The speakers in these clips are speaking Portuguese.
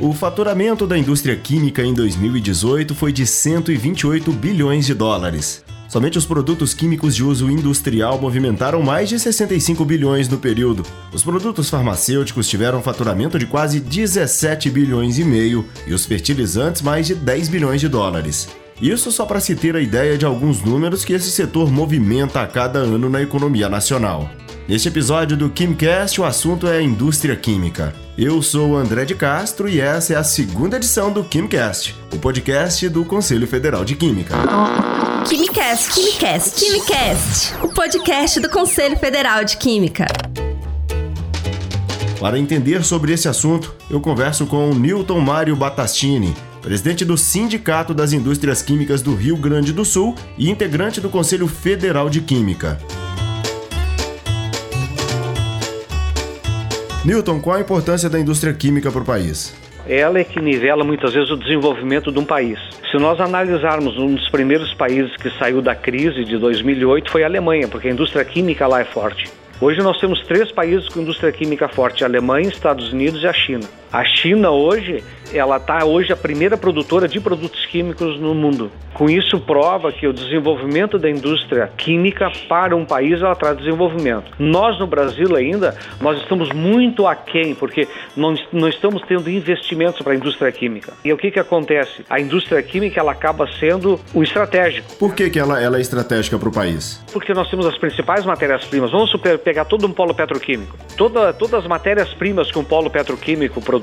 O faturamento da indústria química em 2018 foi de 128 bilhões de dólares. Somente os produtos químicos de uso industrial movimentaram mais de 65 bilhões no período. Os produtos farmacêuticos tiveram um faturamento de quase 17 bilhões e meio e os fertilizantes mais de 10 bilhões de dólares. Isso só para se ter a ideia de alguns números que esse setor movimenta a cada ano na economia nacional. Neste episódio do KimCast, o assunto é a indústria química. Eu sou o André de Castro e essa é a segunda edição do KimCast, o podcast do Conselho Federal de Química. KimCast, KimCast, KimCast, o podcast do Conselho Federal de Química. Para entender sobre esse assunto, eu converso com Newton Mário Batastini, presidente do Sindicato das Indústrias Químicas do Rio Grande do Sul e integrante do Conselho Federal de Química. Newton, qual a importância da indústria química para o país? Ela é que nivela muitas vezes o desenvolvimento de um país. Se nós analisarmos um dos primeiros países que saiu da crise de 2008 foi a Alemanha, porque a indústria química lá é forte. Hoje nós temos três países com indústria química forte: a Alemanha, Estados Unidos e a China. A China hoje, ela está hoje a primeira produtora de produtos químicos no mundo. Com isso prova que o desenvolvimento da indústria química para um país ela traz desenvolvimento. Nós no Brasil ainda nós estamos muito aquém porque não, não estamos tendo investimentos para a indústria química. E o que que acontece? A indústria química ela acaba sendo o estratégico. Por que, que ela, ela é estratégica para o país? Porque nós temos as principais matérias-primas. Vamos super, pegar todo um polo petroquímico. Toda, todas as matérias-primas que um polo petroquímico produz,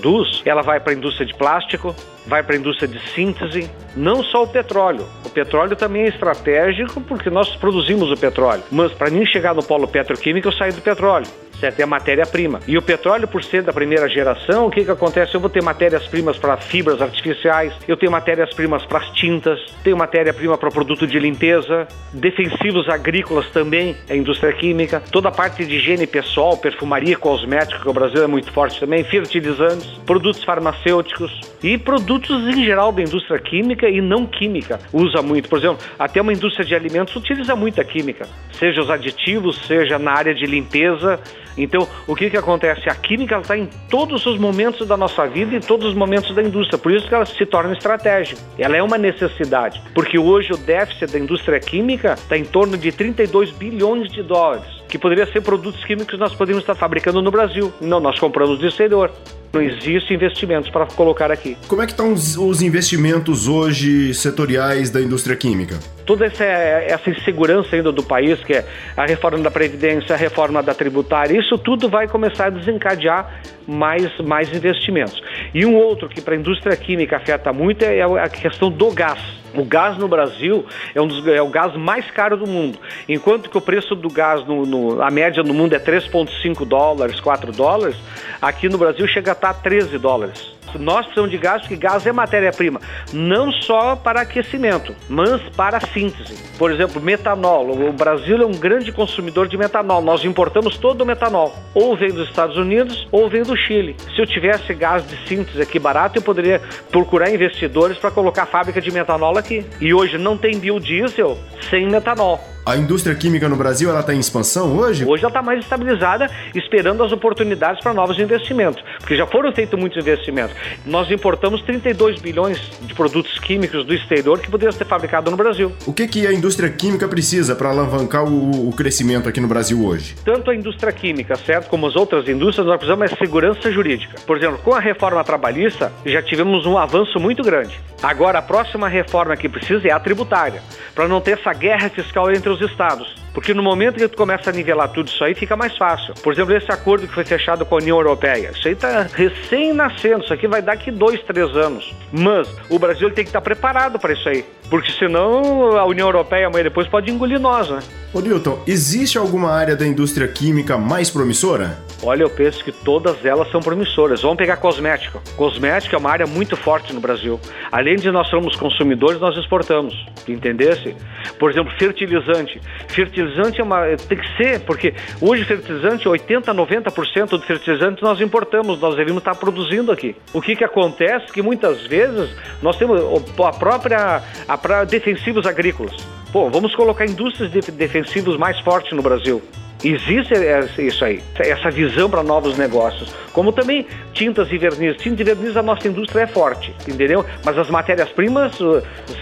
ela vai para a indústria de plástico, vai para a indústria de síntese, não só o petróleo. O petróleo também é estratégico porque nós produzimos o petróleo. Mas para mim chegar no polo petroquímico, eu saio do petróleo certo? É a matéria-prima. E o petróleo, por ser da primeira geração, o que, que acontece? Eu vou ter matérias-primas para fibras artificiais, eu tenho matérias-primas para as tintas, tenho matéria-prima para produto de limpeza, defensivos agrícolas também, a indústria química, toda a parte de higiene pessoal, perfumaria, cosmética, que o Brasil é muito forte também, fertilizantes, produtos farmacêuticos e produtos em geral da indústria química e não química. Usa muito, por exemplo, até uma indústria de alimentos utiliza muita química, seja os aditivos, seja na área de limpeza, então, o que, que acontece? A química está em todos os momentos da nossa vida e todos os momentos da indústria. Por isso que ela se torna estratégica. Ela é uma necessidade. Porque hoje o déficit da indústria química está em torno de 32 bilhões de dólares, que poderia ser produtos químicos que nós poderíamos estar fabricando no Brasil. Não, nós compramos do exterior. Não existe investimentos para colocar aqui. Como é que estão os investimentos hoje setoriais da indústria química? Toda essa, essa insegurança ainda do país, que é a reforma da Previdência, a reforma da tributária, isso tudo vai começar a desencadear mais, mais investimentos. E um outro que para a indústria química afeta muito é a questão do gás. O gás no Brasil é, um dos, é o gás mais caro do mundo. Enquanto que o preço do gás, no, no a média no mundo é 3,5 dólares, 4 dólares, aqui no Brasil chega a estar 13 dólares nós precisamos de gás porque gás é matéria-prima, não só para aquecimento, mas para síntese. Por exemplo, metanol. O Brasil é um grande consumidor de metanol. Nós importamos todo o metanol, ou vem dos Estados Unidos ou vem do Chile. Se eu tivesse gás de síntese aqui barato, eu poderia procurar investidores para colocar fábrica de metanol aqui. E hoje não tem biodiesel sem metanol. A indústria química no Brasil ela está em expansão hoje? Hoje ela está mais estabilizada, esperando as oportunidades para novos investimentos, porque já foram feitos muitos investimentos. Nós importamos 32 bilhões de produtos químicos do exterior que poderiam ser fabricados no Brasil. O que, que a indústria química precisa para alavancar o, o, crescimento aqui no Brasil hoje? Tanto a indústria química, certo, como as outras indústrias, nós precisamos é segurança jurídica. Por exemplo, com a reforma trabalhista, já tivemos um avanço muito grande. Agora, a próxima reforma que precisa é a tributária, para não ter essa guerra fiscal entre os estados. Porque no momento que tu começa a nivelar tudo isso aí, fica mais fácil. Por exemplo, esse acordo que foi fechado com a União Europeia. Isso aí está recém-nascendo. Isso aqui vai dar aqui dois, três anos. Mas o Brasil tem que estar preparado para isso aí. Porque senão a União Europeia amanhã depois pode engolir nós, né? Ô Newton, existe alguma área da indústria química mais promissora? Olha, eu penso que todas elas são promissoras. Vamos pegar cosmética. Cosmética é uma área muito forte no Brasil. Além de nós somos consumidores, nós exportamos. Entendesse? Por exemplo, fertilizante. Fertilizante é uma, tem que ser, porque hoje fertilizante, 80, 90% do fertilizante nós importamos, nós deveríamos estar produzindo aqui. O que, que acontece? Que muitas vezes nós temos a própria a pra defensivos agrícolas. Pô, vamos colocar indústrias de defensivos mais fortes no Brasil. Existe isso aí, essa visão para novos negócios. Como também tintas e vernizes. Tinta e verniz, a nossa indústria é forte, entendeu? Mas as matérias-primas,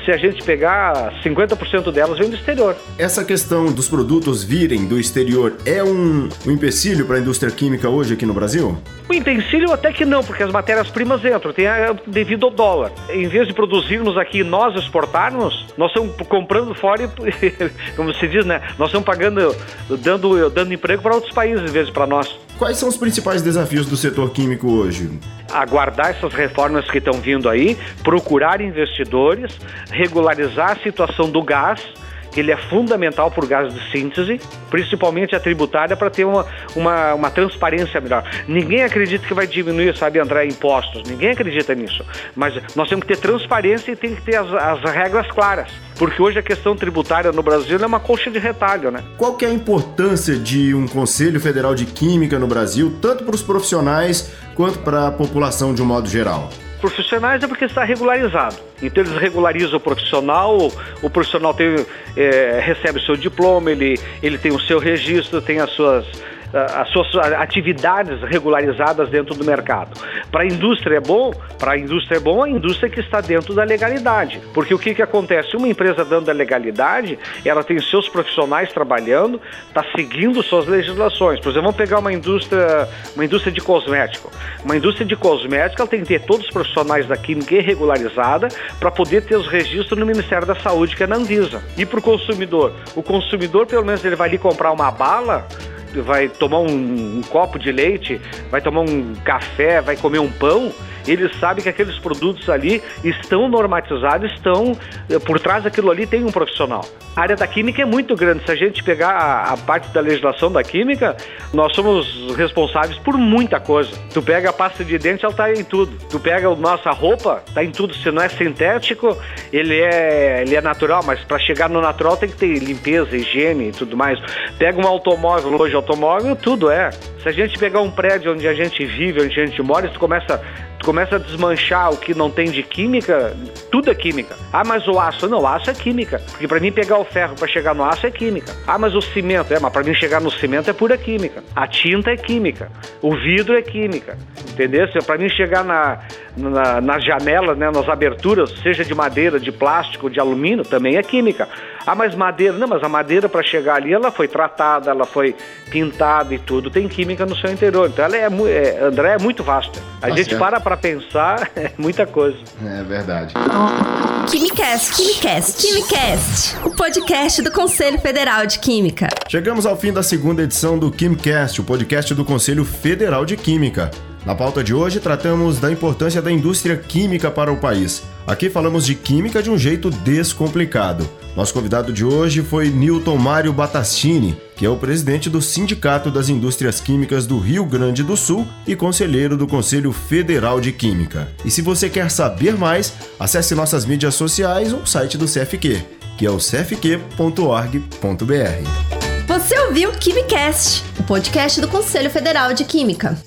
se a gente pegar, 50% delas vem do exterior. Essa questão dos produtos virem do exterior é um, um empecilho para a indústria química hoje aqui no Brasil? O empecilho até que não, porque as matérias-primas entram, tem a, devido ao dólar. Em vez de produzirmos aqui nós exportarmos, nós estamos comprando fora e, como se diz, né? Nós estamos pagando, dando, dando emprego para outros países em vez de para nós. Quais são os principais desafios do setor químico hoje? Aguardar essas reformas que estão vindo aí, procurar investidores, regularizar a situação do gás ele é fundamental para o gás de síntese, principalmente a tributária, para ter uma, uma, uma, transparência melhor. Ninguém acredita que vai diminuir, sabe, André, impostos. Ninguém acredita nisso. Mas nós temos que ter transparência e tem que ter as, as regras claras. Porque hoje a questão tributária no Brasil é uma colcha de retalho, né? Qual que é a importância de um Conselho Federal de Química no Brasil, tanto para os profissionais quanto para a população de um modo geral? Profissionais é porque está regularizado. Então eles regularizam o profissional, o profissional tem, é, recebe o seu diploma, ele, ele tem o seu registro, tem as suas as suas atividades regularizadas dentro do mercado. Para a indústria é bom, para a indústria é bom a indústria que está dentro da legalidade, porque o que, que acontece? Uma empresa dando a legalidade, ela tem seus profissionais trabalhando, está seguindo suas legislações. Por exemplo, vamos pegar uma indústria, uma indústria de cosmético. Uma indústria de cosmético ela tem que ter todos os profissionais da química regularizada para poder ter os registros no Ministério da Saúde, que é na Anvisa. E para o consumidor? O consumidor, pelo menos, ele vai ali comprar uma bala, vai tomar um, um, copo de leite, vai tomar um café, vai comer um pão, ele sabe que aqueles produtos ali estão normatizados, estão eh, por trás daquilo ali tem um profissional. A área da química é muito grande. Se a gente pegar a, a parte da legislação da química, nós somos responsáveis por muita coisa. Tu pega a pasta de dente, ela está em tudo. Tu pega a nossa roupa, está em tudo. Se não é sintético, ele é, ele é natural, mas para chegar no natural tem que ter limpeza, higiene e tudo mais. Pega um automóvel, hoje automóvel, tudo é. Se a gente pegar um prédio onde a gente vive, onde a gente mora, tu começa começa a desmanchar o que não tem de química, tudo é química. Ah, mas o aço, não, o aço é química. Porque para mim pegar o ferro para chegar no aço é química. Ah, mas o cimento, é, mas para mim chegar no cimento é pura química. A tinta é química. O vidro é química. Entendeu? Para mim chegar na, na, nas janelas, né, nas aberturas, seja de madeira, de plástico, de alumínio, também é química. Ah, mas madeira, não, mas a madeira para chegar ali, ela foi tratada, ela foi pintada e tudo, tem química no seu interior. Então ela é, é André, é muito vasta. A tá gente certo. para para pensar, é muita coisa. É verdade. Quimicast, Quimicast, Quimicast, o podcast do Conselho Federal de Química. Chegamos ao fim da segunda edição do Quimcast, o podcast do Conselho Federal de Química. Na pauta de hoje, tratamos da importância da indústria química para o país. Aqui falamos de química de um jeito descomplicado. Nosso convidado de hoje foi Newton Mário Batastini, que é o presidente do Sindicato das Indústrias Químicas do Rio Grande do Sul e conselheiro do Conselho Federal de Química. E se você quer saber mais, acesse nossas mídias sociais ou o site do CFQ, que é o cfq.org.br. Você ouviu o KimiCast, o podcast do Conselho Federal de Química.